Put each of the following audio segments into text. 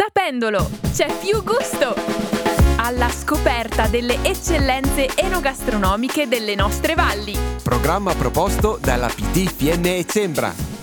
Sapendolo, c'è più gusto! Alla scoperta delle eccellenze enogastronomiche delle nostre valli. Programma proposto dalla PT Fiemme e Sembra.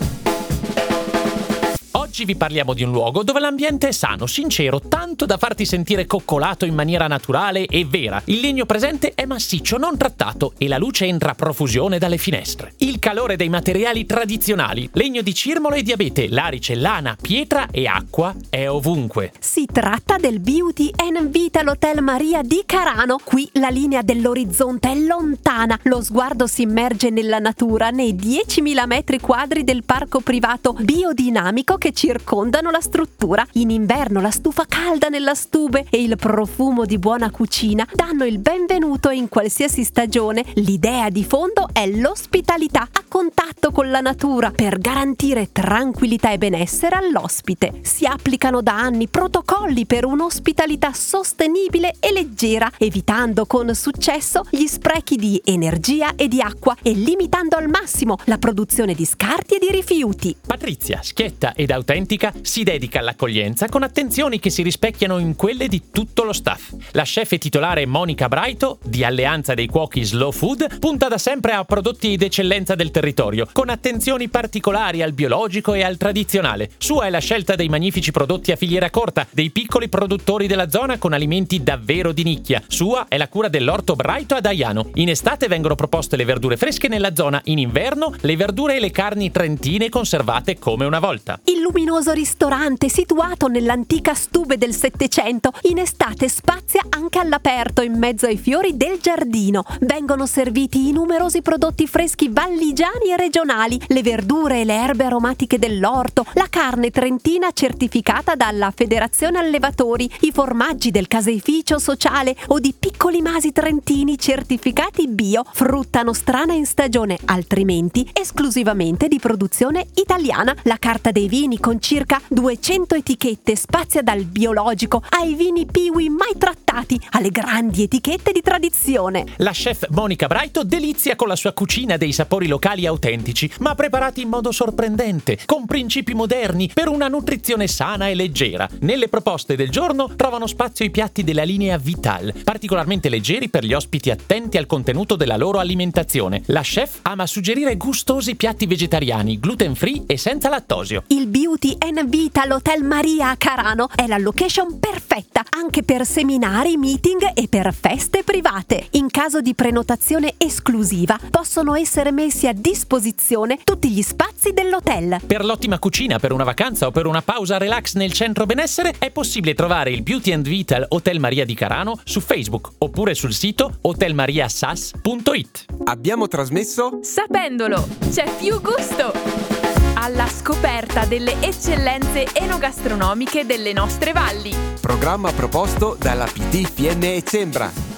Oggi vi parliamo di un luogo dove l'ambiente è sano, sincero, tanto da farti sentire coccolato in maniera naturale e vera. Il legno presente è massiccio, non trattato e la luce entra a profusione dalle finestre. Il calore dei materiali tradizionali, legno di cirmolo e di abete, larice, lana, pietra e acqua è ovunque. Si tratta del Beauty and Vital Hotel Maria di Carano. Qui la linea dell'orizzonte è lontana, lo sguardo si immerge nella natura nei 10.000 metri quadri del parco privato biodinamico che circondano la struttura. In inverno la stufa calda nella stube e il profumo di buona cucina danno il benvenuto in qualsiasi stagione. L'idea di fondo è l'ospitalità a contatto con la natura per garantire tranquillità e benessere all'ospite. Si applicano da anni protocolli per un'ospitalità sostenibile e leggera, evitando con successo gli sprechi di energia e di acqua e limitando al massimo la produzione di scarti e di rifiuti. Patrizia, schietta ed autentica autentica si dedica all'accoglienza con attenzioni che si rispecchiano in quelle di tutto lo staff. La chef titolare Monica Braito, di Alleanza dei Cuochi Slow Food, punta da sempre a prodotti d'eccellenza del territorio, con attenzioni particolari al biologico e al tradizionale. Sua è la scelta dei magnifici prodotti a filiera corta, dei piccoli produttori della zona con alimenti davvero di nicchia. Sua è la cura dell'orto Braito ad Aiano. In estate vengono proposte le verdure fresche nella zona, in inverno le verdure e le carni trentine conservate come una volta. Il luminoso ristorante situato nell'antica stube del Settecento, in estate spazia anche all'aperto in mezzo ai fiori del giardino. Vengono serviti i numerosi prodotti freschi valligiani e regionali, le verdure e le erbe aromatiche dell'orto, la carne trentina certificata dalla Federazione Allevatori, i formaggi del caseificio sociale o di piccoli masi trentini certificati bio, frutta nostrana in stagione, altrimenti esclusivamente di produzione italiana. La carta dei vini con circa 200 etichette spazia dal biologico ai vini piwi mai trattati alle grandi etichette di tradizione. La chef Monica Braito delizia con la sua cucina dei sapori locali autentici, ma preparati in modo sorprendente, con principi moderni per una nutrizione sana e leggera. Nelle proposte del giorno trovano spazio i piatti della linea Vital, particolarmente leggeri per gli ospiti attenti al contenuto della loro alimentazione. La chef ama suggerire gustosi piatti vegetariani, gluten free e senza lattosio. Il beauty and Vita all'Hotel Maria a Carano è la location perfetta anche per seminari, meeting e per feste private. In caso di prenotazione esclusiva possono essere messi a disposizione tutti gli spazi dell'hotel. Per l'ottima cucina, per una vacanza o per una pausa relax nel centro benessere è possibile trovare il Beauty and Vital Hotel Maria di Carano su Facebook oppure sul sito hotelmariasas.it. Abbiamo trasmesso Sapendolo, c'è più gusto! Alla scoperta delle eccellenze enogastronomiche delle nostre valli. Programma proposto dalla PT Fiemme e Sembra.